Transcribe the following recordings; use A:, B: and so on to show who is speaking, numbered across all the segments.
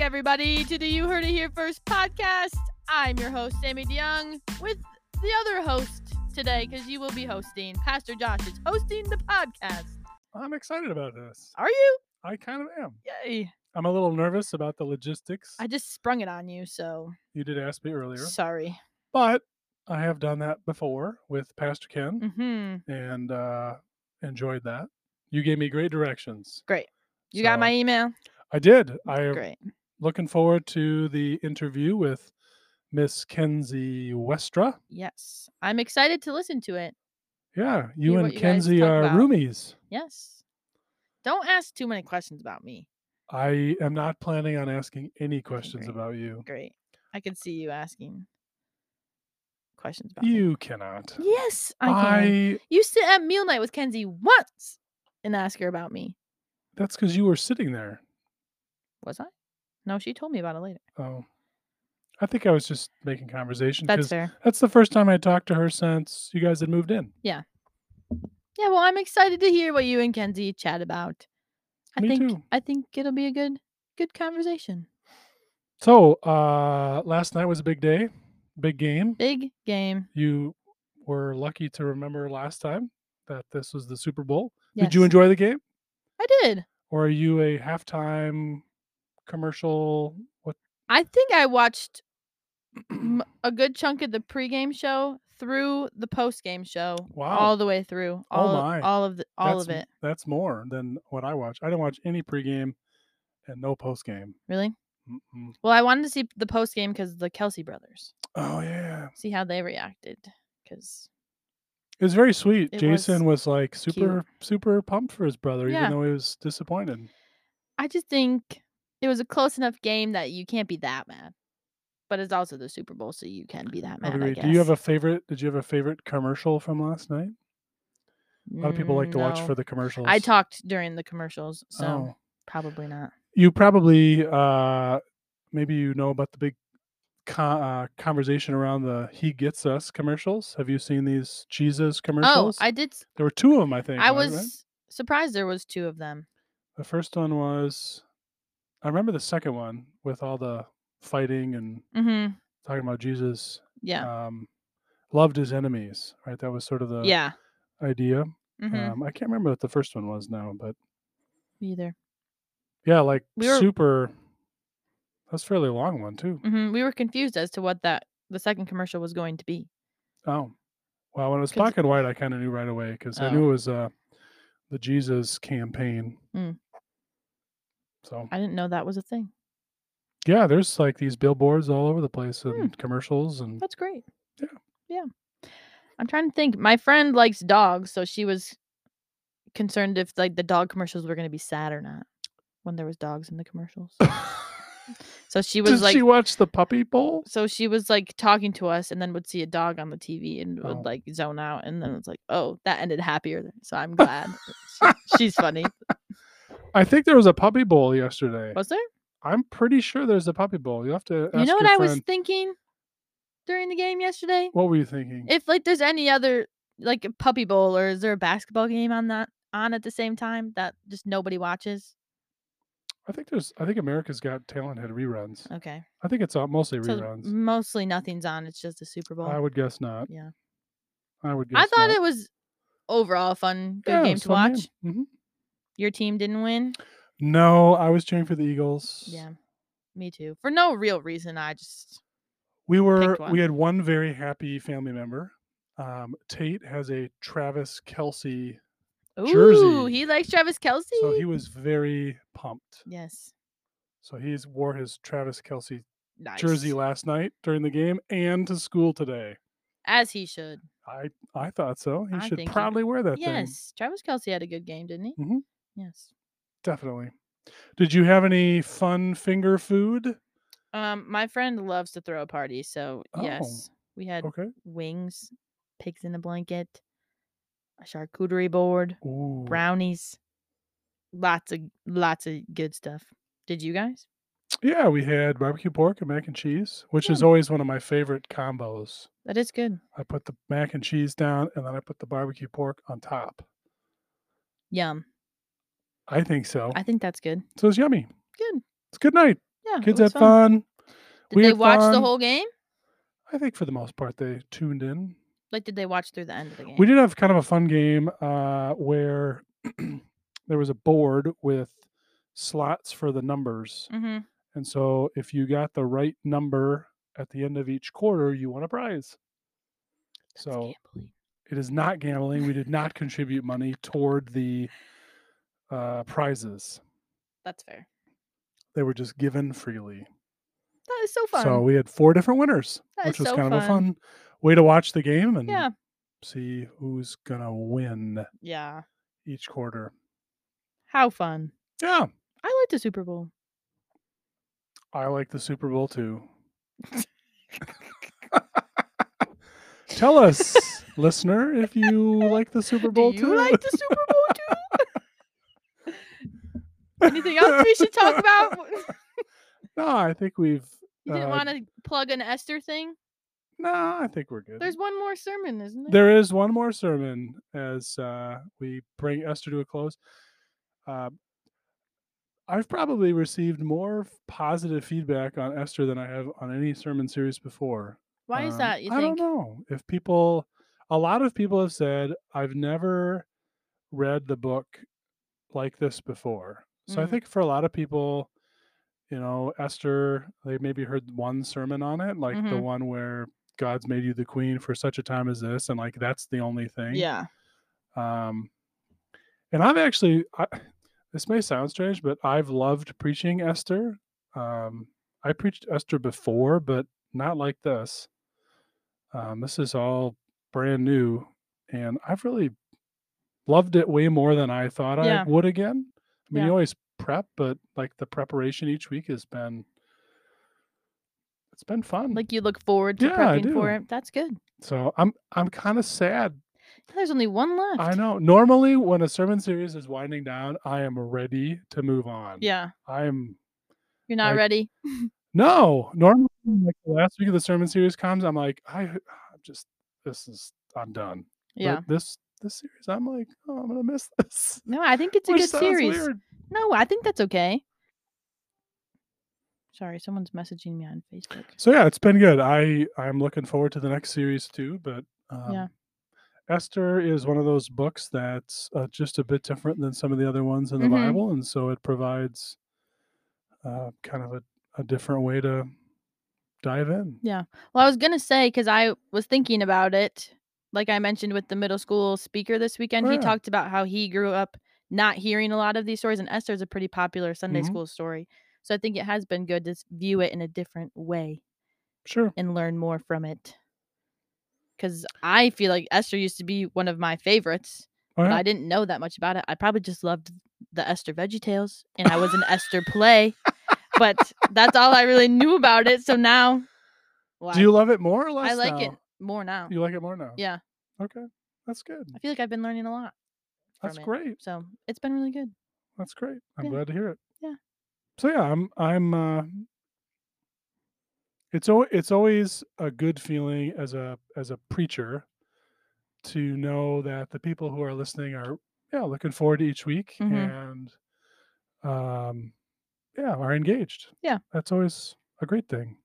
A: everybody, to the You Heard It Here First podcast. I'm your host, Sammy DeYoung, with the other host today, because you will be hosting. Pastor Josh is hosting the podcast.
B: I'm excited about this.
A: Are you?
B: I kind of am.
A: Yay.
B: I'm a little nervous about the logistics.
A: I just sprung it on you, so
B: you did ask me earlier,
A: sorry.
B: but I have done that before with Pastor Ken
A: hmm
B: and uh, enjoyed that. You gave me great directions.
A: Great. You got my email?
B: I did. I
A: Great.
B: Looking forward to the interview with Miss Kenzie Westra.
A: Yes. I'm excited to listen to it.
B: Yeah, you
A: Hear
B: and
A: you
B: Kenzie are
A: about.
B: roomies.
A: Yes. Don't ask too many questions about me.
B: I am not planning on asking any questions
A: great.
B: about you.
A: Great. I can see you asking questions about me.
B: You cannot.
A: Yes, I can.
B: I.
A: You sit at meal night with Kenzie once and ask her about me.
B: That's because you were sitting there.
A: Was I? No, she told me about it later.
B: Oh, I think I was just making conversation
A: That's fair.
B: that's the first time I talked to her since you guys had moved in.
A: Yeah, Yeah. well, I'm excited to hear what you and Kenzie chat about. I
B: Me
A: think
B: too.
A: I think it'll be a good good conversation.
B: So, uh, last night was a big day, big game.
A: Big game.
B: You were lucky to remember last time that this was the Super Bowl. Did you
A: Yes.
B: enjoy the game,
A: I did.
B: or are you a halftime commercial? What?
A: I think I watched a good chunk of the pregame show through the postgame show.
B: Wow.
A: All the way through.
B: Oh
A: All
B: my.
A: all of the all
B: that's,
A: of it.
B: That's more than what I watched. I didn't watch any pregame and no postgame.
A: Really?
B: Mm-mm.
A: Well, I wanted to see the postgame because the Kelce brothers.
B: Oh yeah,
A: See how they reacted. Because
B: It was very sweet.
A: It
B: Jason
A: was
B: was, like super, super pumped for his brother,
A: Yeah.
B: even though he was disappointed.
A: I just think it was a close enough game that you can't be that mad. But it's also the Super Bowl, so you can be that mad. I guess.
B: Do you have a favorite? Did you have a favorite commercial from last night? A lot of people like to watch
A: Mm,
B: for the commercials.
A: I talked during the commercials, so
B: Oh,
A: probably not.
B: you probably, uh, maybe you know about the big co- uh, conversation around the "He Gets Us" commercials. Have you seen these Jesus commercials? Oh.
A: I did.
B: there were two of them, I think.
A: I
B: right,
A: was surprised there was two of them.
B: The first one was, I remember the second one with all the fighting and
A: Mm-hmm.
B: talking about Jesus
A: Yeah.
B: um, loved his enemies, right? That was sort of the
A: yeah.
B: idea.
A: Mm-hmm.
B: Um, I can't remember what the first one was now, but me
A: Either.
B: yeah, like
A: We were-
B: super. That's a fairly long one too.
A: Mm-hmm. We were confused as to what that the second commercial was going to be.
B: Oh, well, when it was black and white, I kind of knew right away because I
A: Oh.
B: knew it was uh, the Jesus campaign.
A: Mm.
B: So
A: I didn't know that was a thing.
B: yeah, there's like these billboards all over the place
A: Hmm.
B: and commercials and
A: That's great.
B: Yeah.
A: Yeah. I'm trying to think. My friend likes dogs, so she was concerned if like the dog commercials were going to be sad or not when there was dogs in the commercials. So she was
B: Did
A: like
B: she watch the Puppy Bowl?
A: so she was like talking to us and then would see a dog on the TV and would
B: Oh.
A: like zone out and then it's like, "Oh, that ended happier." So I'm glad. she, she's funny.
B: I think there was a Puppy Bowl yesterday.
A: Was there?
B: I'm pretty sure there's a Puppy Bowl. You have to.
A: you know what I was
B: friend.
A: thinking during the game yesterday?
B: What were you thinking?
A: if like there's any other like a puppy bowl or is there a basketball game on that on at the same time that just nobody watches
B: I think there's. I think America's Got Talent had reruns.
A: okay
B: I think it's mostly
A: so
B: reruns.
A: mostly nothing's on it's just a super bowl
B: I would guess not.
A: yeah
B: I would guess.
A: i thought it was overall a fun good game to watch
B: Mhm.
A: Your team didn't win
B: No, I was cheering for the Eagles.
A: yeah me too for no real reason i just
B: We were. We had one very happy family member. Um, Tate has a Travis Kelce, jersey.
A: Ooh,
B: Jersey.
A: he likes travis kelce
B: so he was very pumped.
A: yes
B: So he's wore his Travis Kelce
A: nice
B: jersey last night during the game and to school today.
A: as he should
B: I I thought so. He
A: I
B: should
A: think he-
B: proudly wear that thing.
A: yes travis kelce had a good game didn't he
B: Mhm.
A: Yes
B: Definitely. Did you have any fun finger food?
A: Um, my friend loves to throw a party, so
B: Oh,
A: yes, we had
B: Okay.
A: wings, pigs in a blanket, a charcuterie board,
B: Ooh.
A: brownies, lots of lots of good stuff. Did you guys?
B: Yeah, we had barbecue pork and mac and cheese, which is always one of my favorite combos.
A: That is good.
B: I put the mac and cheese down and then I put the barbecue pork on top.
A: Yum.
B: I think so.
A: I think that's good.
B: so it's yummy.
A: Good.
B: It's a good night.
A: Yeah.
B: Kids had fun.
A: Did
B: we
A: they watch the whole game?
B: I think for the most part they tuned in.
A: Like, did they watch through the end of the game?
B: We did have kind of a fun game uh, where there was a board with slots for the numbers.
A: Mm-hmm.
B: And so if you got the right number at the end of each quarter, you won a prize. So it is not gambling. We did not contribute money toward the uh, prizes.
A: That's fair.
B: They were just given freely.
A: That is so fun.
B: So we had four different winners,
A: That
B: which was
A: so
B: kind of a
A: fun.
B: fun way to watch the game and
A: yeah.
B: see who's gonna win
A: Yeah.
B: each quarter.
A: How fun.
B: Yeah,
A: I like the Super Bowl.
B: I like the Super Bowl too. Tell us, listener, if you like the Super Bowl
A: Do you
B: too.
A: like the Super Bowl too? Anything else we should talk about?
B: no, I think we've.
A: You didn't
B: uh,
A: want to plug an Esther thing?
B: No, I think we're good.
A: There's one more sermon, isn't there?
B: There is one more sermon as uh, we bring Esther to a close. Uh, I've probably received more positive feedback on Esther than I have on any sermon series before.
A: Why is
B: Um,
A: that? You
B: I don't know. If people, a lot of people have said, I've never read the book like this before. So I
A: Mm.
B: think for a lot of people, you know, Esther, they maybe heard one sermon on it, like the
A: Mhm.
B: one where God's made you the queen for such a time as this, and like that's the only thing.
A: Yeah.
B: Um, and I've actually, I, this may sound strange, but I've loved preaching Esther. Um, I preached Esther before, but not like this. Um, this is all brand new, and I've really loved it way more than I thought I would again. Mean,
A: Yeah.
B: you always prep, but like the preparation each week has been, it's been fun.
A: Like you look forward to
B: Yeah,
A: prepping for it. That's good.
B: so I'm, I'm kind of sad
A: There's only one left.
B: I know. Normally, when a sermon series is winding down, I am ready to move on.
A: Yeah.
B: I am.
A: You're not
B: Like,
A: ready.
B: No, normally, like the last week of the sermon series comes, I'm like, I I'm just this is I'm done. But
A: Yeah.
B: this this series, I'm like, oh, I'm gonna miss this.
A: No, I think it's a good series.
B: weird.
A: No, I think that's okay. Sorry, someone's messaging me on Facebook.
B: So yeah, it's been good. I I'm looking forward to the next series too. But um,
A: Yeah.
B: Esther is one of those books that's uh, just a bit different than some of the other ones in the
A: Mhm.
B: Bible, and so it provides uh, kind of a, a different way to dive in. Yeah.
A: Well, I was gonna say because I was thinking about it, like I mentioned with the middle school speaker this weekend.
B: Oh,
A: he
B: yeah.
A: talked about how he grew up not hearing a lot of these stories, and Esther's a pretty popular Sunday
B: Mhm.
A: school story. So I think it has been good to view it in a different way
B: Sure.
A: and learn more from it. Because I feel like Esther used to be one of my favorites,
B: Oh,
A: but. I didn't know that much about it. I probably just loved the Esther Veggie Tales, and I was an Esther play, but that's all I really knew about it. So now, well,
B: Do you love it more or less?
A: I like it
B: now?
A: More now.
B: You like it more now?
A: Yeah,
B: Okay, that's good.
A: I feel like I've been learning a lot.
B: That's
A: it.
B: great.
A: So it's been really good.
B: That's great. I'm
A: Yeah.
B: glad to hear it.
A: Yeah.
B: So yeah, I'm I'm uh it's al- it's always a good feeling as a as a preacher to know that the people who are listening are yeah, looking forward to each week
A: Mhm.
B: and um yeah, are engaged.
A: Yeah.
B: That's always a great thing.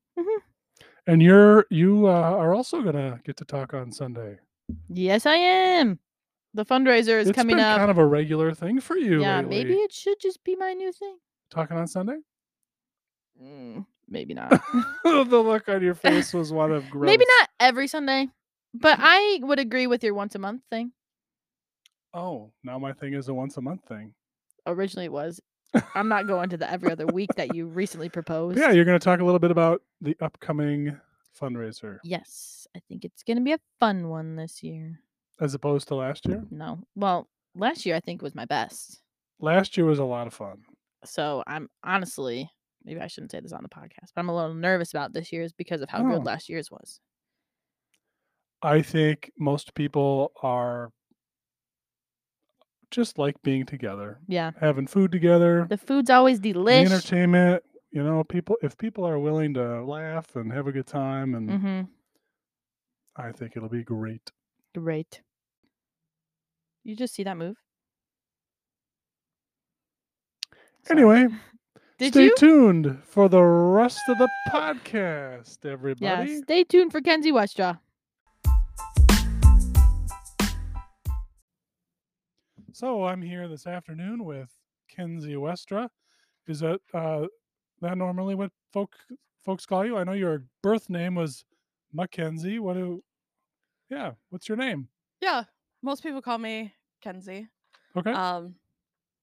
B: And you're you uh, are also to get to talk on Sunday.
A: Yes, I am. The fundraiser is
B: It's
A: coming
B: been
A: up.
B: kind of a regular thing for you
A: yeah,
B: lately.
A: maybe it should just be my new thing.
B: talking on Sunday?
A: Mm, maybe not.
B: the look on your face was one of gross.
A: maybe not every Sunday, but I would agree with your once a month thing.
B: Oh, now my thing is a once a month thing.
A: Originally, it was. I'm not going to the every other week that you recently proposed.
B: Yeah, you're going to talk a little bit about the upcoming fundraiser
A: Yes, I think it's gonna be a fun one this year.
B: as opposed to last year.
A: No, well, last year I think was my best.
B: Last year was a lot of fun.
A: So I'm honestly, maybe I shouldn't say this on the podcast, but I'm a little nervous about this year's because of how
B: Oh.
A: good last year's was.
B: I think most people are just like being together,
A: Yeah,
B: having food together,
A: the food's always
B: delicious.
A: the
B: entertainment. You know, people if people are willing to laugh and have a good time, and
A: Mm-hmm.
B: I think it'll be great.
A: Great. You just see that move? Sorry.
B: Anyway,
A: Did
B: Stay
A: you?
B: tuned for the rest of the podcast, everybody. Yeah.
A: Stay tuned for Kenzie Westra.
B: So I'm here this afternoon with Kenzie Westra. Is that uh, that normally what folk folks call you? I know your birth name was Mackenzie. What do? Yeah, what's your name?
C: Yeah, most people call me Kenzie.
B: Okay.
C: Um,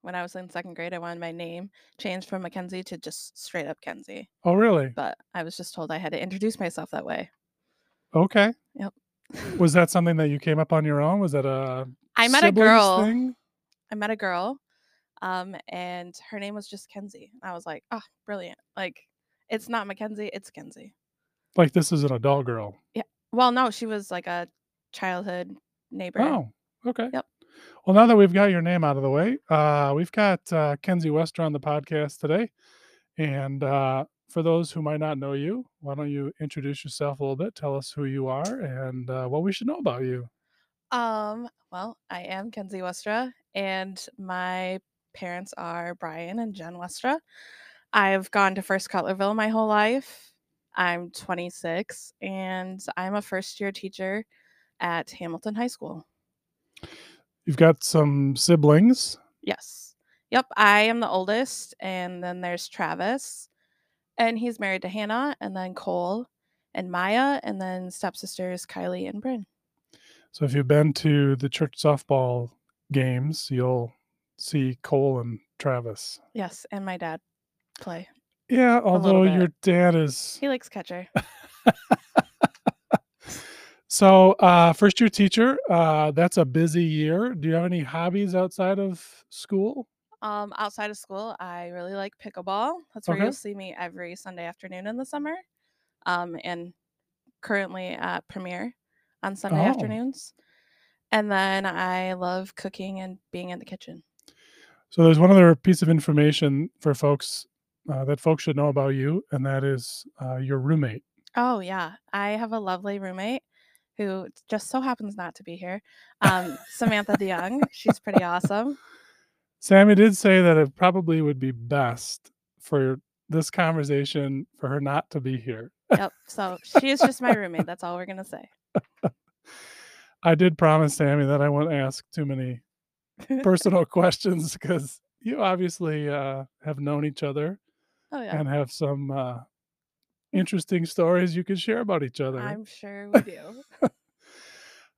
C: when I was in second grade, I wanted my name changed from Mackenzie to just straight up Kenzie,
B: oh, really?
C: but I was just told I had to introduce myself that way.
B: Okay.
C: Yep.
B: Was that something that you came up on your own? Was that a
C: I met a girl.
B: Thing?
C: I met a girl, um, and her name was just Kenzie. I was like, oh, brilliant! Like, it's not Mackenzie, it's Kenzie.
B: Like this is an adult girl. Yeah.
C: Well, no, she was like a childhood neighbor.
B: Oh, okay.
C: Yep.
B: Well, now that we've got your name out of the way, uh, we've got uh, Kenzie Westra on the podcast today. And uh, for those who might not know you, why don't you introduce yourself a little bit? Tell us who you are and uh, what we should know about you.
C: Um, well, I am Kenzie Westra, and my parents are Brian and Jen Westra. I've gone to First Cutlerville my whole life. I'm 26, and I'm a first year teacher at Hamilton High School.
B: You've got some siblings.
C: Yes. Yep, I am the oldest, and then there's Travis, and he's married to Hannah, and then Cole and Maya, and then stepsisters Kylie and Bryn.
B: So if you've been to the church softball games, you'll see Cole and Travis.
C: Yes, and my dad play.
B: Yeah, although your dad is
C: He likes catcher.
B: So, uh, first year teacher, uh, that's a busy year. Do you have any hobbies outside of school?
C: Um, outside of school, I really like pickleball. That's where
B: Okay.
C: you'll see me every Sunday afternoon in the summer. Um, and currently at Premiere on Sunday
B: Oh.
C: afternoons. And then I love cooking and being in the kitchen.
B: So, there's one other piece of information for folks uh, that folks should know about you, and that is uh, your roommate.
C: Oh yeah, I have a lovely roommate who just so happens not to be here. Um, Samantha DeYoung. She's pretty awesome.
B: Sammy did say that it probably would be best for this conversation for her not to be here.
C: Yep. So she is just my roommate. That's all we're gonna say.
B: I did promise Sammy that I wouldn't ask too many personal questions because you obviously uh, have known each other
C: Oh yeah.
B: and have some uh, interesting stories you can share about each other.
C: I'm sure we do.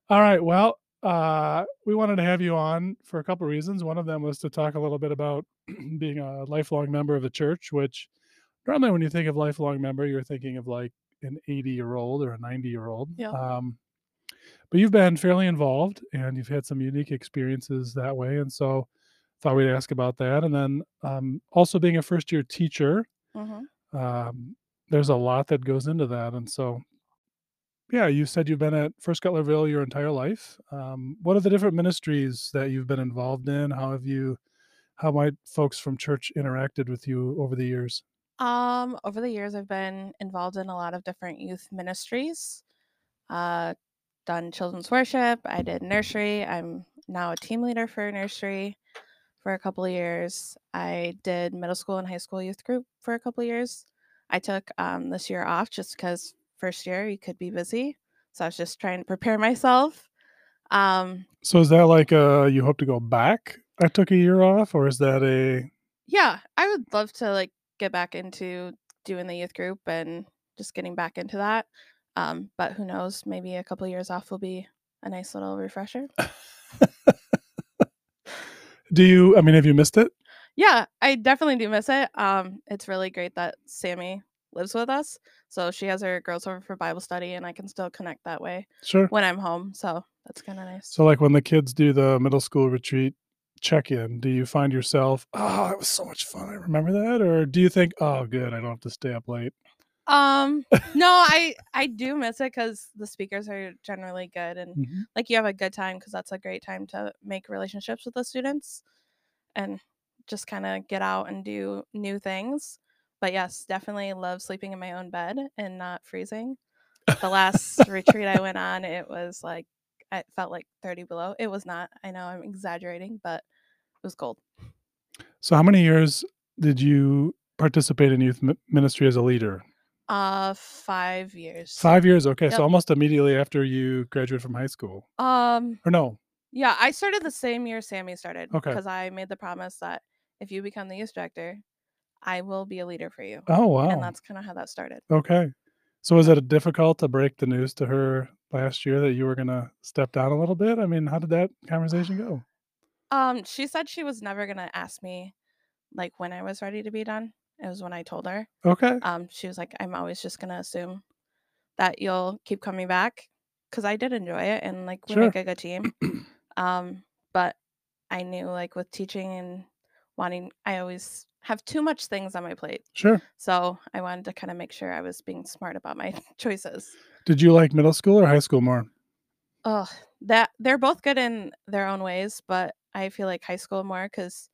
B: All right. Well, uh, we wanted to have you on for a couple of reasons. One of them was to talk a little bit about being a lifelong member of the church, which normally when you think of lifelong member, you're thinking of like an 80 year old or a 90 year old.
C: Yeah.
B: Um, but you've been fairly involved and you've had some unique experiences that way. And so thought we'd ask about that. And then um, also being a first year teacher,
C: hmm
B: um, there's a lot that goes into that. And so, yeah, you said you've been at First Cutlerville your entire life. Um, what are the different ministries that you've been involved in? How have you, how might folks from church interacted with you over the years?
C: Um, over the years, I've been involved in a lot of different youth ministries. Uh, done children's worship. I did nursery. I'm now a team leader for nursery for a couple of years. I did middle school and high school youth group for a couple of years. I took um, this year off just because first year you could be busy, so I was just trying to prepare myself. Um,
B: So is that like uh you hope to go back? I took a year off, or is that a
C: yeah, I would love to like get back into doing the youth group and just getting back into that. Um, but who knows? Maybe a couple years off will be a nice little refresher.
B: do you? I mean, have you missed it?
C: Yeah, I definitely do miss it. Um, it's really great that Sammy lives with us, so she has her girls over for Bible study, and I can still connect that way
B: Sure.
C: when I'm home. So that's kind of nice.
B: So, like when the kids do the middle school retreat check in, do you find yourself, oh, it was so much fun. I remember that, or do you think, oh, good, I don't have to stay up late?
C: Um, no, I I do miss it because the speakers are generally good and
B: Mhm.
C: like you have a good time because that's a great time to make relationships with the students and just kind of get out and do new things. But yes, definitely love sleeping in my own bed and not freezing. The last retreat I went on, it was like it felt like 30 below. It was not. I know I'm exaggerating, but it was cold.
B: So, how many years did you participate in youth ministry as a leader?
C: Uh, five years.
B: Five years. Okay, so almost immediately after you graduated from high school,
C: Um,
B: or no?
C: yeah, I started the same year Sammy started.
B: Okay.
C: Because I made the promise that if you become the youth director, I will be a leader for you.
B: Oh wow.
C: And that's kind of how that started.
B: Okay. So was it difficult to break the news to her last year that you were gonna step down a little bit? I mean, how did that conversation go?
C: Um, she said she was never gonna ask me like when I was ready to be done. It was when I told her.
B: Okay.
C: Um, she was like, I'm always just gonna assume that you'll keep coming back because I did enjoy it and like we
B: Sure.
C: make a good team. Um, but I knew like with teaching and wanting, I always have too much things on my plate.
B: Sure.
C: So I wanted to kind of make sure I was being smart about my choices.
B: Did you like middle school or high school more?
C: Oh, that they're both good in their own ways, but I feel like high school more because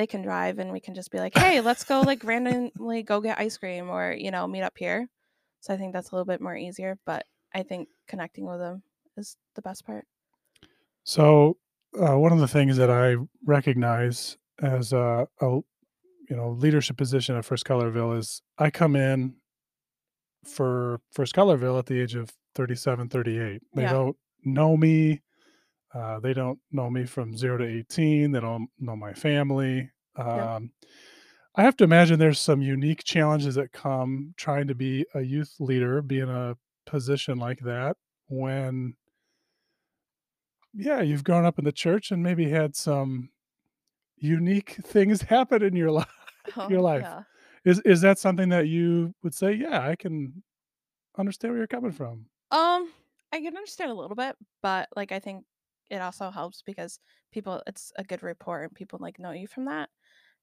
C: they can drive and we can just be like, hey, let's go like randomly go get ice cream or you know meet up here. So I think that's a little bit more easier, but I think connecting with them is the best part.
B: So uh, one of the things that I recognize as a, a you know leadership position at First Cutlerville is I come in for First Cutlerville at the age of 37, 38. They
C: Yeah.
B: don't know me. Uh, they don't know me from zero to 18. They don't know my family.
C: Yeah.
B: Um, I have to imagine there's some unique challenges that come trying to be a youth leader, be in a position like that when yeah, you've grown up in the church and maybe had some unique things happen in your life. Your life.
C: Oh, Yeah.
B: Is is that something that you would say, yeah, I can understand where you're coming from?
C: Um, I can understand a little bit, but like I think it also helps because people it's a good report and people like know you from that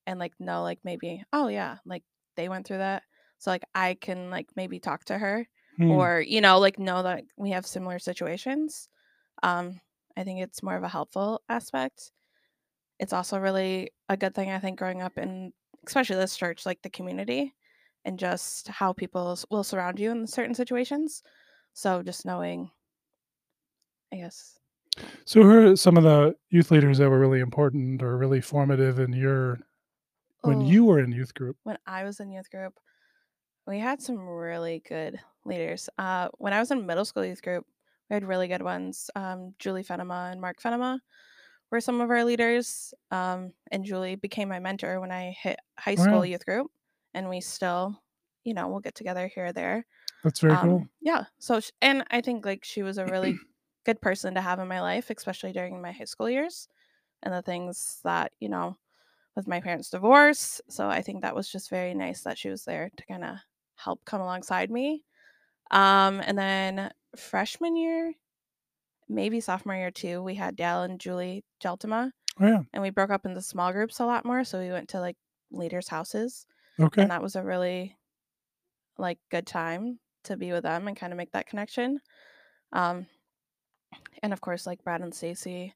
C: and like know like maybe, oh yeah, like they went through that. So like I can like maybe talk to her
B: Hmm,
C: or you know like know that we have similar situations. Um, I think it's more of a helpful aspect. It's also really a good thing I think growing up in especially this church like the community and just how people will surround you in certain situations. So just knowing, I guess.
B: So who are some of the youth leaders that were really important or really formative in your when
C: Oh,
B: you were in youth group?
C: when I was in youth group, we had some really good leaders. Uh, when I was in middle school youth group, we had really good ones. Um, Julie Fenema and Mark Fenema were some of our leaders. Um, and Julie became my mentor when I hit high school youth group. And we still, you know, we'll get together here or there.
B: That's very cool.
C: Um, yeah. So, sh- and I think like she was a really good person to have in my life, especially during my high school years and the things that, you know, with my parents' divorce. So I think that was just very nice that she was there to kind of help come alongside me. Um, and then freshman year, maybe sophomore year too, we had Dal and Julie Geltima,
B: Oh yeah.
C: and we broke up into small groups a lot more. So we went to like leaders' houses,
B: Okay.
C: and that was a really like good time to be with them and kind of make that connection. Um, and of course, like Brad and Stacy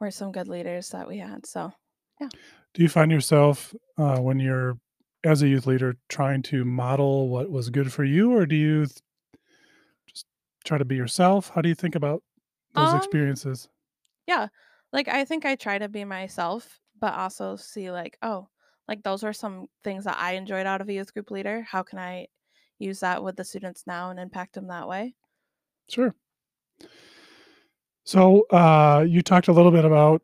C: were some good leaders that we had. So yeah.
B: Do you find yourself uh, when you're as a youth leader trying to model what was good for you, or do you th- just try to be yourself? How do you think about those
C: Um,
B: experiences?
C: yeah, like I think I try to be myself, but also see like, oh, like those are some things that I enjoyed out of a youth group leader. How can I use that with the students now and impact them that way?
B: Sure. So uh, you talked a little bit about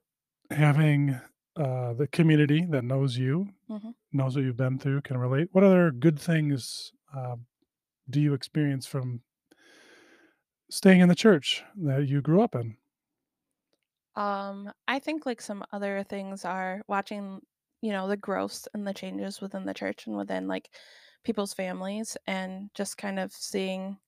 B: having uh, the community that knows you,
C: Mhm.
B: knows what you've been through, can relate. What other good things uh, do you experience from staying in the church that you grew up in?
C: Um, I think like some other things are watching, you know, the growth and the changes within the church and within like people's families and just kind of seeing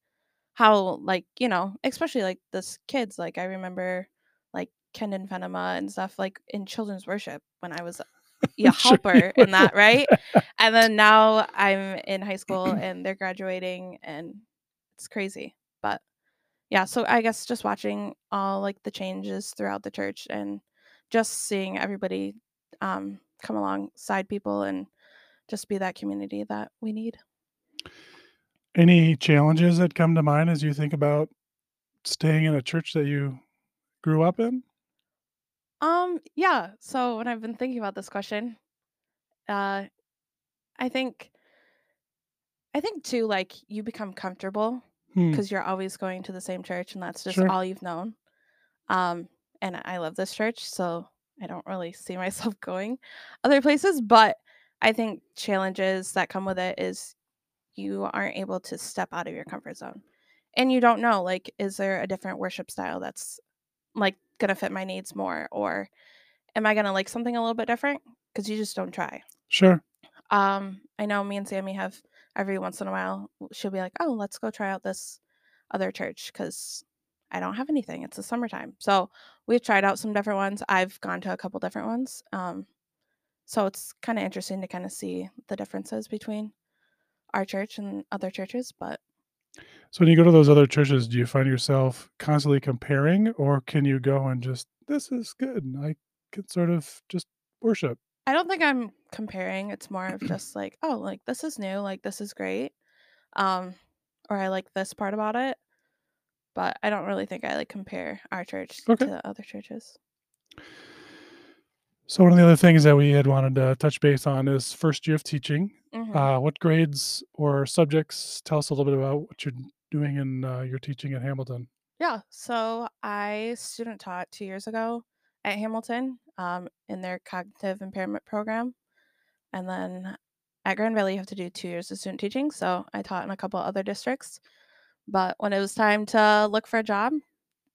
C: how like, you know, especially like this kids, like I remember like Kendon Fenema and stuff like in children's worship when I was a helper in that, right? And then now I'm in high school and they're graduating and it's crazy. But yeah, so I guess just watching all like the changes throughout the church and just seeing everybody um, come alongside people and just be that community that we need.
B: Any challenges that come to mind as you think about staying in a church that you grew up in?
C: Um, yeah. So when I've been thinking about this question, uh, I think I think too like you become comfortable
B: Hmm,
C: because you're always going to the same church and that's just
B: Sure.
C: all you've known. Um and I love this church, so I don't really see myself going other places, but I think challenges that come with it is you aren't able to step out of your comfort zone. And you don't know like is there a different worship style that's like going to fit my needs more or am I going to like something a little bit different because you just don't try.
B: Sure.
C: Um, I know me and Sammy have every once in a while she'll be like, "Oh, let's go try out this other church because I don't have anything. It's the summertime." So we've tried out some different ones. I've gone to a couple different ones. Um, so it's kind of interesting to kind of see the differences between our church and other churches. But
B: So when you go to those other churches, do you find yourself constantly comparing, or can you go and just this is good, and I can sort of just worship?
C: I don't think I'm comparing. It's more of just like, oh, like this is new, like this is great. Um, or I like this part about it. But I don't really think I like compare our church
B: Okay.
C: to other churches.
B: So one of the other things that we had wanted to touch base on is first year of teaching.
C: Mhm.
B: Uh, what grades or subjects? Tell us a little bit about what you're doing in uh, your teaching at Hamilton.
C: Yeah, so I student taught two years ago at Hamilton um, in their cognitive impairment program. And then at Grand Valley, you have to do two years of student teaching. So I taught in a couple other districts. But when it was time to look for a job,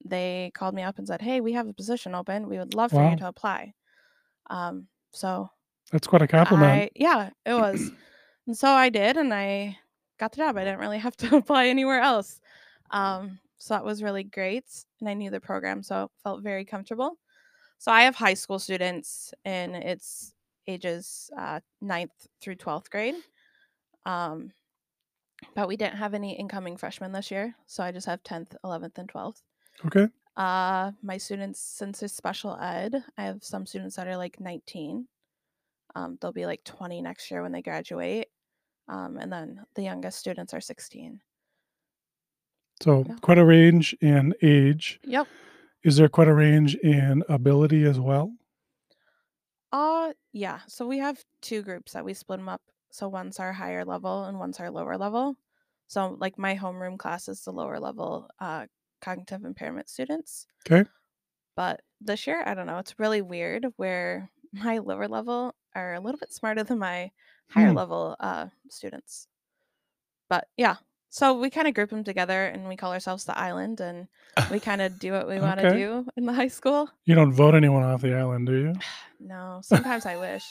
C: they called me up and said, Hey, we have a position open. We would love for
B: Wow.
C: you to apply. Um, so
B: That's quite a compliment.
C: I, yeah, it was. And so I did, and I got the job. I didn't really have to apply anywhere else. Um, so that was really great. And I knew the program, so it felt very comfortable. So I have high school students, and it's ages uh, 9th through 12th grade. Um, but we didn't have any incoming freshmen this year. So I just have 10th, 11th, and 12th.
B: Okay.
C: Uh, my students, since it's special ed, I have some students that are like 19. Um, they'll be like 20 next year when they graduate. Um, and then the youngest students are 16.
B: So
C: Yeah.
B: quite a range in age.
C: Yep.
B: Is there quite a range in ability as well?
C: Uh, yeah. So we have two groups that we split them up. So one's our higher level and one's our lower level. So like my homeroom class is the lower level uh, cognitive impairment students.
B: Okay.
C: But this year, I don't know. It's really weird where my lower level are a little bit smarter than my higher
B: Hmm.
C: level uh, students. But yeah, so we kind of group them together and we call ourselves the island and we kind of do what we want to
B: Okay.
C: do in the high school.
B: You don't vote anyone off the island, do you?
C: No, sometimes I wish.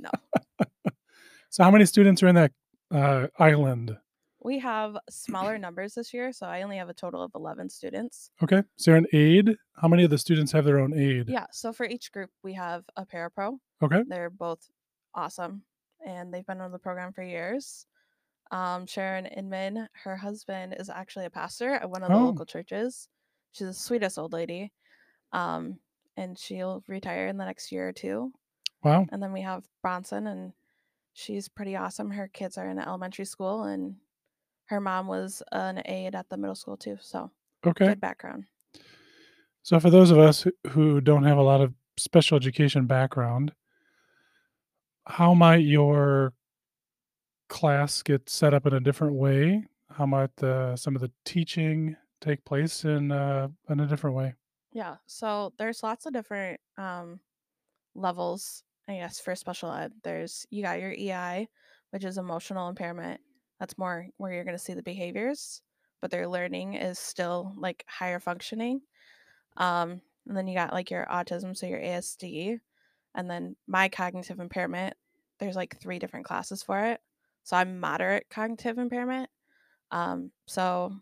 C: No,
B: So how many students are in that uh, island?
C: We have smaller numbers this year. So I only have a total of 11 students.
B: Okay. Is there an aide? How many of the students have their own aide?
C: Yeah. So for each group, we have a parapro.
B: Okay.
C: They're both awesome and they've been on the program for years. Um, Sharon Inman, her husband is actually a pastor at one of the
B: Oh.
C: local churches. She's the sweetest old lady. Um, and she'll retire in the next year or two.
B: Wow.
C: And then we have Bronson, and she's pretty awesome. Her kids are in elementary school, and her mom was an aide at the middle school too. So
B: Okay.
C: good background.
B: So for those of us who- don't have a lot of special education background, how might your class get set up in a different way? How might uh, some of the teaching take place in uh, in a different way?
C: Yeah. So there's lots of different um, levels, I guess, for special ed. There's you got your EI, which is emotional impairment. That's more where you're going to see the behaviors, but their learning is still like higher functioning. Um, and then you got like your autism, so your ASD, and then my cognitive impairment. There's like three different classes for it. So I'm moderate cognitive impairment. Um, so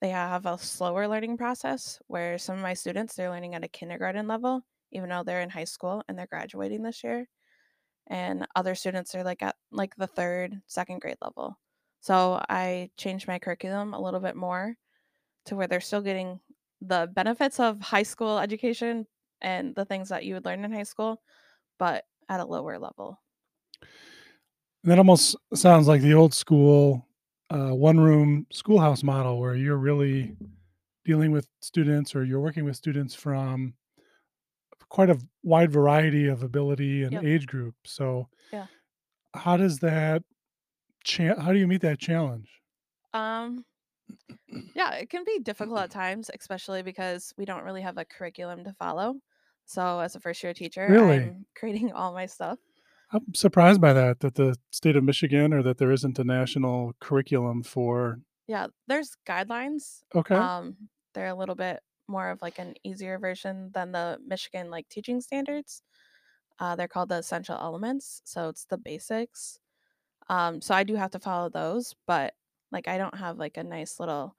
C: they have a slower learning process where some of my students they're learning at a kindergarten level even though they're in high school and they're graduating this year and other students are like at like the third second grade level. So i changed my curriculum a little bit more to where they're still getting the benefits of high school education and the things that you would learn in high school but at a lower level.
B: That almost sounds like the old school uh, one room schoolhouse model where you're really dealing with students or you're working with students from quite a wide variety of ability and
C: Yep.
B: age group. So
C: Yeah.
B: how does that cha- how do you meet that challenge?
C: Um, yeah, it can be difficult at times, especially because we don't really have a curriculum to follow. So, as a first year teacher,
B: Really?
C: I'm creating all my stuff.
B: I'm surprised by that that the state of Michigan or that there isn't a national curriculum for
C: Yeah, there's guidelines.
B: okay.
C: Um, they're a little bit more of like an easier version than the Michigan like teaching standards. Uh, they're called the essential elements, so it's the basics. Um, so I do have to follow those, but like I don't have like a nice little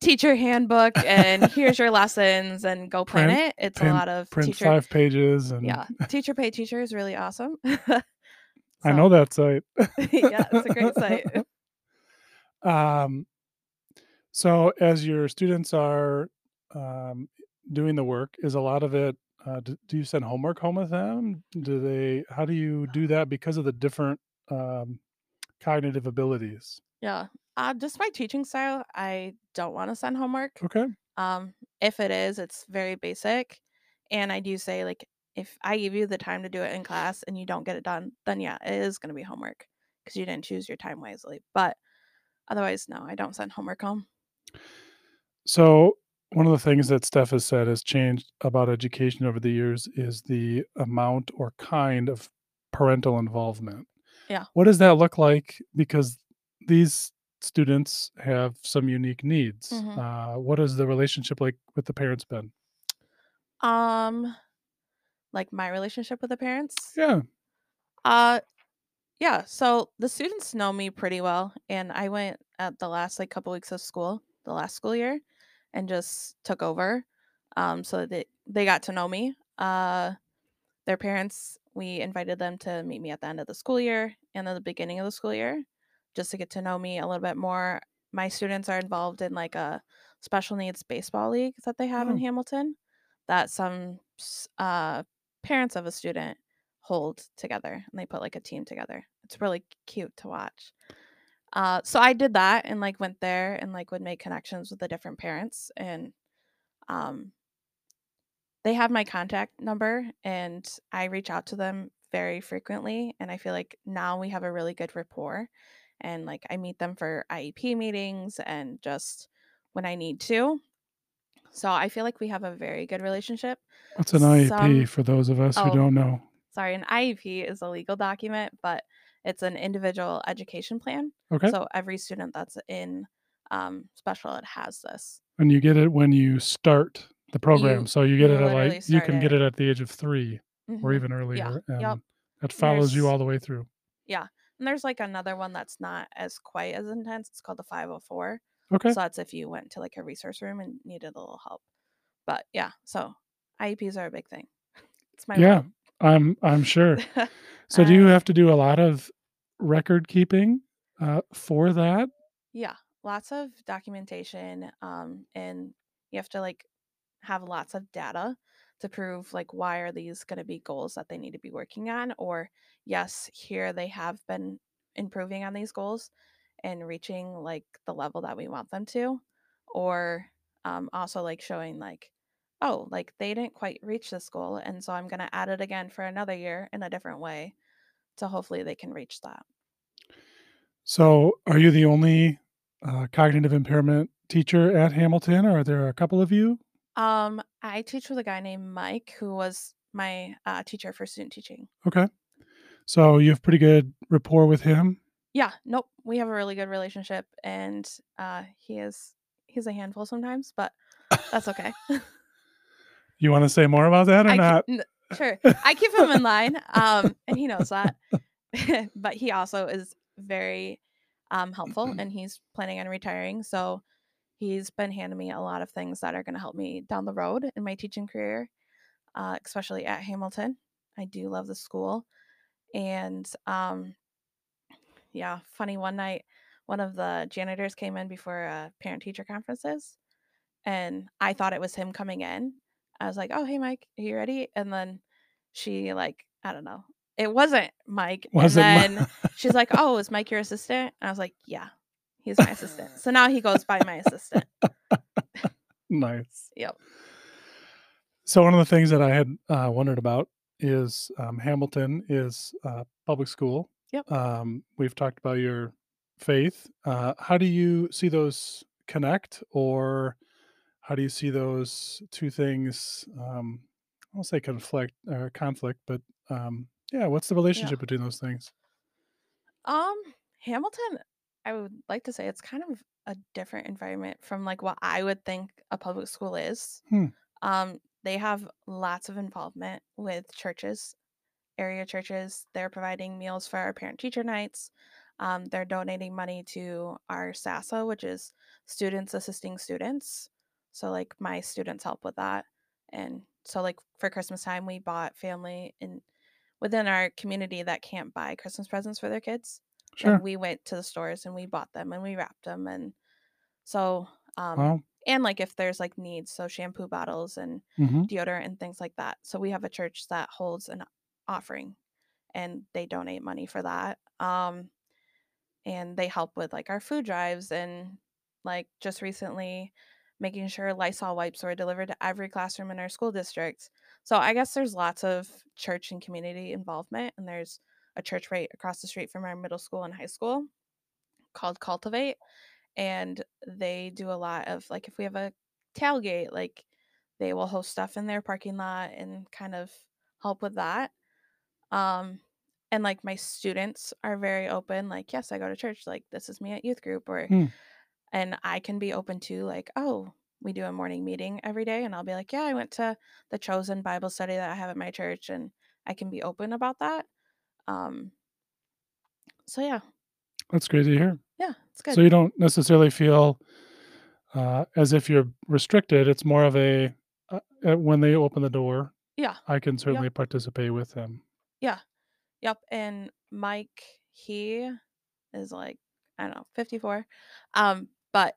C: teacher handbook and here's your lessons and go plan
B: Print-
C: it. It's
B: print-
C: a lot of
B: Print
C: teacher.
B: five pages and
C: Yeah, teacher pay teacher is really awesome.
B: I know that site.
C: yeah, it's a great site.
B: Um, so as your students are um, doing the work, is a lot of it? Uh, do, do you send homework home with them? Do they? How do you do that because of the different um, cognitive abilities?
C: Yeah. Uh, just my teaching style, I don't want to send homework.
B: Okay.
C: Um, if it is, it's very basic. And I do say, like, if I give you the time to do it in class and you don't get it done, then yeah, it is going to be homework because you didn't choose your time wisely. But otherwise, no, I don't send homework home.
B: So one of the things that Steph has said has changed about education over the years is the amount or kind of parental involvement.
C: Yeah.
B: What does that look like? Because these students have some unique needs.
C: Mhm.
B: Uh, what is the relationship like with the parents been?
C: Um, like my relationship with the parents.
B: Yeah.
C: Uh yeah, so the students know me pretty well and I went at the last like couple weeks of school, the last school year, and just took over. Um so that they, they got to know me. Uh their parents, we invited them to meet me at the end of the school year and at the beginning of the school year just to get to know me a little bit more. My students are involved in like a special needs baseball league that they have in
B: Oh.
C: Hamilton that some uh parents of a student hold together and they put like a team together. It's really cute to watch. Uh, so I did that and like went there and like would make connections with the different parents and um, they have my contact number and I reach out to them very frequently and I feel like now we have a really good rapport and like I meet them for IEP meetings and just when I need to. So I feel like we have a very good relationship.
B: What's an IEP
C: Some-
B: for those of us who
C: Oh.
B: don't know?
C: sorry, an IEP is a legal document, but it's an individual education plan.
B: Okay.
C: So every student that's in um, special ed has this.
B: and you get it when you start the program. so you get
C: you
B: it at like you can
C: start
B: get
C: it.
B: it at the age of three or
C: Mhm.
B: even earlier. And
C: yep.
B: that follows you all the way through. Yeah.
C: And there's like another one that's not as quite as intense. It's called the 504.
B: Okay.
C: So that's if you went to like a resource room and needed a little help. But yeah, so IEPs are a big thing. It's my
B: yeah, I'm I'm sure. So do you have to do a lot of record keeping uh, for that?
C: Yeah, lots of documentation, um, and you have to like have lots of data to prove like why are these going to be goals that they need to be working on, or yes, here they have been improving on these goals and reaching like the level that we want them to, or um, also like showing like oh like they didn't quite reach this goal, and so I'm going to add it again for another year in a different way, to hopefully they can reach that.
B: So are you the only uh, cognitive impairment teacher at Hamilton, or are there a couple of you?
C: Um, I teach with a guy named Mike, who was my uh, teacher for student teaching.
B: Okay. So you have pretty good rapport with him.
C: Yeah, nope, we have a really good relationship, and uh, he is he's a handful sometimes, but that's okay.
B: You want to say more about that or
C: I
B: not?
C: keep, n- sure, I keep him in line, um, and he knows that. but he also is very um, helpful, and he's planning on retiring, so he's been handing me a lot of things that are going to help me down the road in my teaching career, uh, especially at Hamilton. I do love the school, and um, yeah, funny one night, one of the janitors came in before uh, parent teacher conferences, and I thought it was him coming in. I was like, "Oh, hey, Mike, are you ready?" And then she like, I don't know, it wasn't Mike.
B: Was
C: and then she's like, "Oh, is Mike your assistant?" And I was like, "Yeah, he's my assistant." So now he goes by my assistant.
B: nice.
C: Yep.
B: So one of the things that I had uh, wondered about is um, Hamilton is uh, public school,
C: Yep.
B: Um, we've talked about your faith. Uh, how do you see those connect, or how do you see those two things? Um, I won't say conflict, uh, conflict, but um, yeah, what's the
C: Yeah.
B: relationship between those things?
C: Um, Hamilton, I would like to say it's kind of a different environment from like what I would think a public school is.
B: Hmm.
C: Um, they have lots of involvement with churches, area churches. They're providing meals for our parent teacher nights. Um, they're donating money to our SASA, which is students assisting students. So like my students help with that. And so like for Christmas time, we bought family in within our community that can't buy Christmas presents for their kids.
B: Sure.
C: And we went to the stores and we bought them and we wrapped them and so um
B: Wow.
C: and like if there's like needs, so shampoo bottles and
B: hmm
C: deodorant and things like that. So we have a church that holds an offering and they donate money for that. Um and they help with like our food drives and like just recently making sure Lysol wipes were delivered to every classroom in our school district. So I guess there's lots of church and community involvement and there's a church right across the street from our middle school and high school called Cultivate and they do a lot of like if we have a tailgate like they will host stuff in their parking lot and kind of help with that um and like my students are very open like yes i go to church like this is me at youth group or
B: Hmm.
C: And i can be open to like oh we do a morning meeting every day and i'll be like yeah i went to the chosen bible study that i have at my church and i can be open about that um so yeah
B: That's great to hear.
C: yeah it's good
B: So you don't necessarily feel uh, as if you're restricted. It's more of a uh, uh, when they open the door,
C: yeah
B: I can certainly participate with them.
C: yeah yep and mike he is like i don't know 54 um but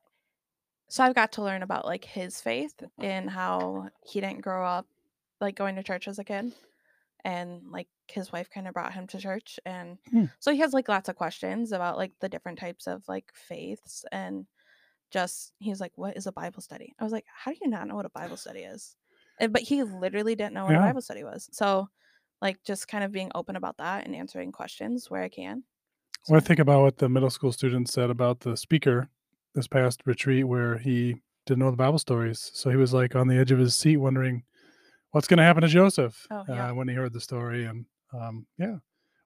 C: so i've got to learn about like his faith and how he didn't grow up like going to church as a kid and like his wife kind of brought him to church and
B: Hmm.
C: so he has like lots of questions about like the different types of like faiths and just he's like what is a bible study i was like how do you not know what a bible study is and, but he literally didn't know what
B: Yeah.
C: a bible study was so like just kind of being open about that and answering questions where i can
B: When I
C: So,
B: think about what the middle school students said about the speaker this past retreat, where he didn't know the Bible stories, so he was like on the edge of his seat, wondering what's going to happen to Joseph
C: Oh, yeah.
B: uh, when he heard the story. And um, yeah,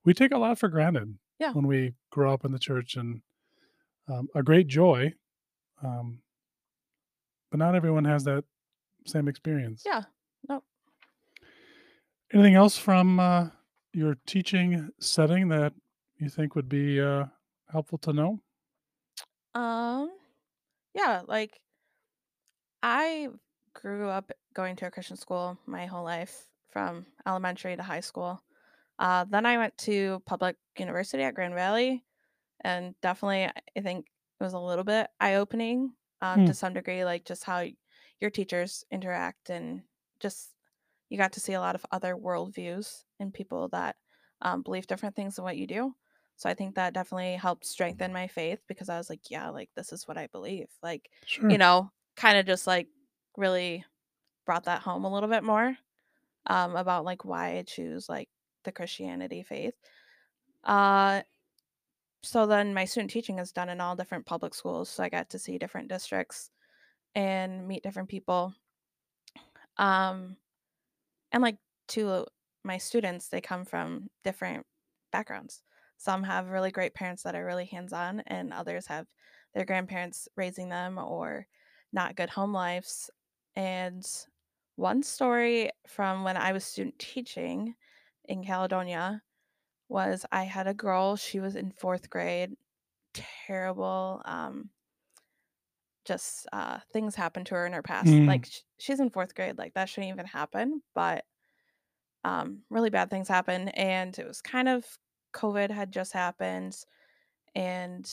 B: we take a lot for granted
C: Yeah.
B: when we grow up in the church, and um, a great joy. Um, but not everyone has that same experience.
C: yeah no
B: Anything else from uh, your teaching setting that you think would be uh, helpful to know?
C: Um, yeah, like I grew up going to a Christian school my whole life from elementary to high school. Uh, then I went to public university at Grand Valley, and definitely I think it was a little bit eye opening um,
B: Hmm.
C: to some degree, like just how your teachers interact and just you got to see a lot of other worldviews and people that um, believe different things than what you do. So I think that definitely helped strengthen my faith because I was like, yeah, like this is what I believe. Like,
B: Sure.
C: you know, kind of just like really brought that home a little bit more um, about like why I choose like the Christianity faith. Uh, so then my student teaching is done in all different public schools. So I got to see different districts and meet different people. Um, and like to my students, they come from different backgrounds. Some have really great parents that are really hands on, and others have their grandparents raising them or not good home lives. And one story from when I was student teaching in Caledonia was I had a girl, she was in fourth grade, terrible. Um, just uh, things happened to her in her past.
B: Mm.
C: Like sh- she's in fourth grade, like that shouldn't even happen, but um, really bad things happen. And it was kind of COVID had just happened, and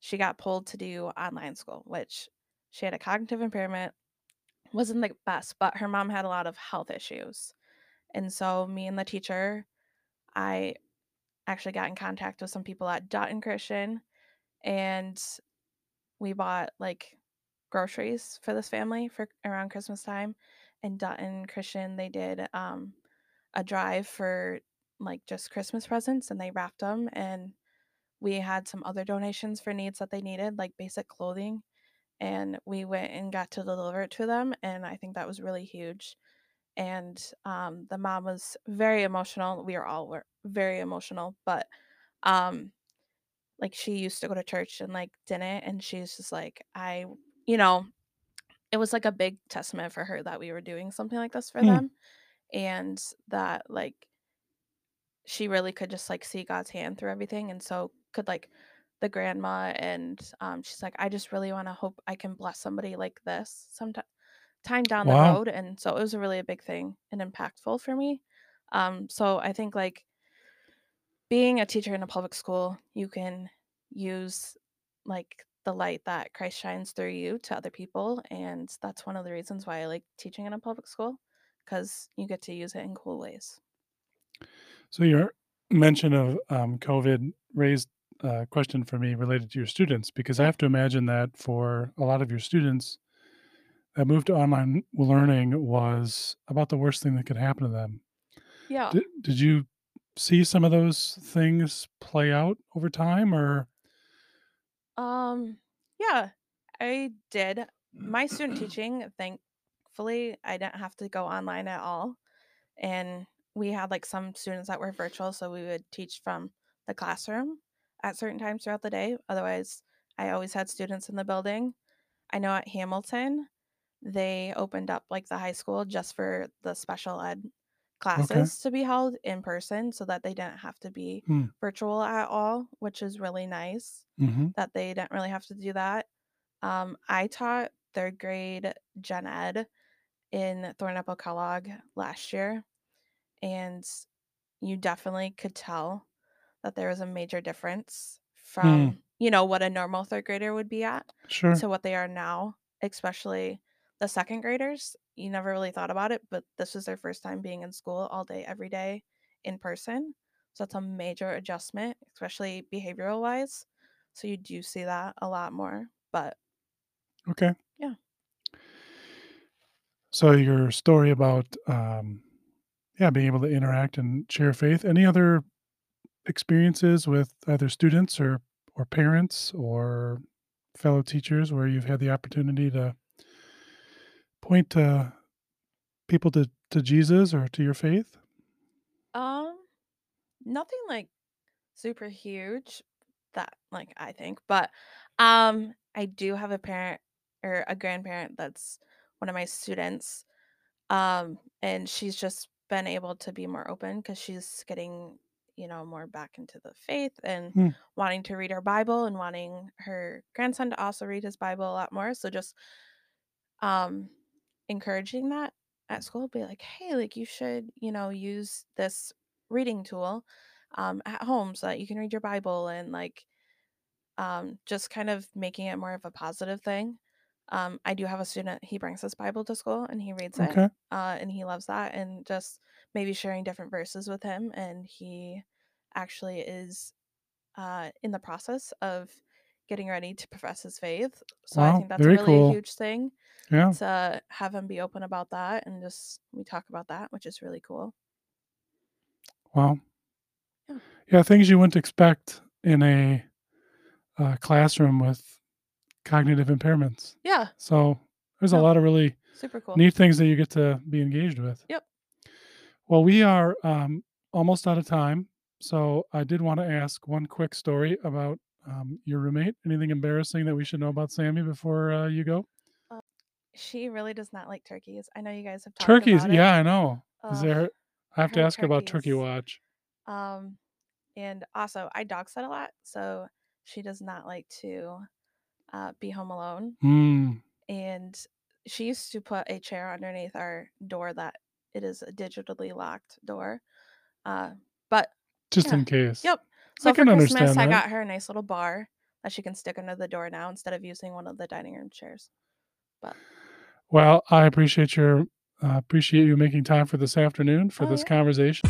C: she got pulled to do online school, which she had a cognitive impairment, wasn't the best, but her mom had a lot of health issues. And so, me and the teacher, I actually got in contact with some people at Dutton Christian, and we bought like groceries for this family for around Christmas time. And Dutton Christian, they did um, a drive for like just Christmas presents and they wrapped them and we had some other donations for needs that they needed like basic clothing and we went and got to deliver it to them and I think that was really huge. And um, the mom was very emotional. We are all were very emotional, but um, like she used to go to church and like didn't and she's just like I you know it was like a big testament for her that we were doing something like this for
B: Hmm.
C: them and that like she really could just like see God's hand through everything and so could like the grandma and um she's like I just really want to hope I can bless somebody like this sometime time down the road and so it was a really a big thing and impactful for me um so I think like being a teacher in a public school you can use like the light that Christ shines through you to other people and that's one of the reasons why I like teaching in a public school cuz you get to use it in cool ways.
B: So your mention of um, COVID raised a question for me related to your students because I have to imagine that for a lot of your students, that move to online learning was about the worst thing that could happen to them.
C: Yeah.
B: Did, did you see some of those things play out over time or
C: Um, yeah, I did. My student teaching, thankfully, I didn't have to go online at all. And we had like some students that were virtual, so we would teach from the classroom at certain times throughout the day. Otherwise, I always had students in the building. I know at Hamilton, they opened up like the high school just for the special ed classes to be held in person so that they didn't have to be
B: Hmm.
C: virtual at all, which is really nice
B: Mhm.
C: that they didn't really have to do that. Um, I taught third grade gen ed in Thornapple Kellogg last year, and you definitely could tell that there was a major difference from you know what a normal third grader would be at
B: Sure.
C: to what they are now, especially the second graders. You never really thought about it, but this was their first time being in school all day, every day in person. So it's a major adjustment, especially behavioral wise. So you do see that a lot more. But
B: Okay.
C: Yeah.
B: So your story about um yeah, being able to interact and share faith. Any other experiences with either students or or parents or fellow teachers where you've had the opportunity to point to people to to Jesus or to your faith?
C: um nothing like super huge that like I think, but um I do have a parent or a grandparent that's one of my students um and she's just been able to be more open because she's getting you know more back into the faith and
B: Hmm.
C: wanting to read her bible and wanting her grandson to also read his bible a lot more so just um encouraging that at school be like hey like you should you know use this reading tool um at home so that you can read your bible and like um just kind of making it more of a positive thing um i do have a student he brings his bible to school and he reads it uh, and he loves that and just maybe sharing different verses with him and he actually is uh, in the process of getting ready to profess his faith so i think that's a really
B: cool.
C: huge thing
B: Yeah.
C: to have him be open about that and just we talk about that which is really cool
B: Wow.
C: Yeah.
B: Yeah, things you wouldn't expect in a uh, classroom with cognitive impairments.
C: yeah
B: So there's a lot of really
C: super cool
B: neat things that you get to be engaged with.
C: Yep.
B: Well, we are um, almost out of time. So I did want to ask one quick story about um, your roommate. Anything embarrassing that we should know about Sammy before uh, you go?
C: she really does not like turkeys i know you guys have talked
B: Turkeys. Yeah, I know. Is there? I have to
C: her
B: ask about Turkey. Watch.
C: Um, and also I dog sit a lot, so she does not like to uh, be home alone.
B: Hmm.
C: And she used to put a chair underneath our door that it is a digitally locked door. Uh, but
B: Just
C: Yeah.
B: in case.
C: yep. So
B: I
C: for Christmas,
B: understand
C: I got her a nice little bar that she can stick under the door now instead of using one of the dining room chairs.
B: But well, I appreciate your uh, appreciate you making time for this afternoon for
C: Oh,
B: this
C: yeah.
B: conversation.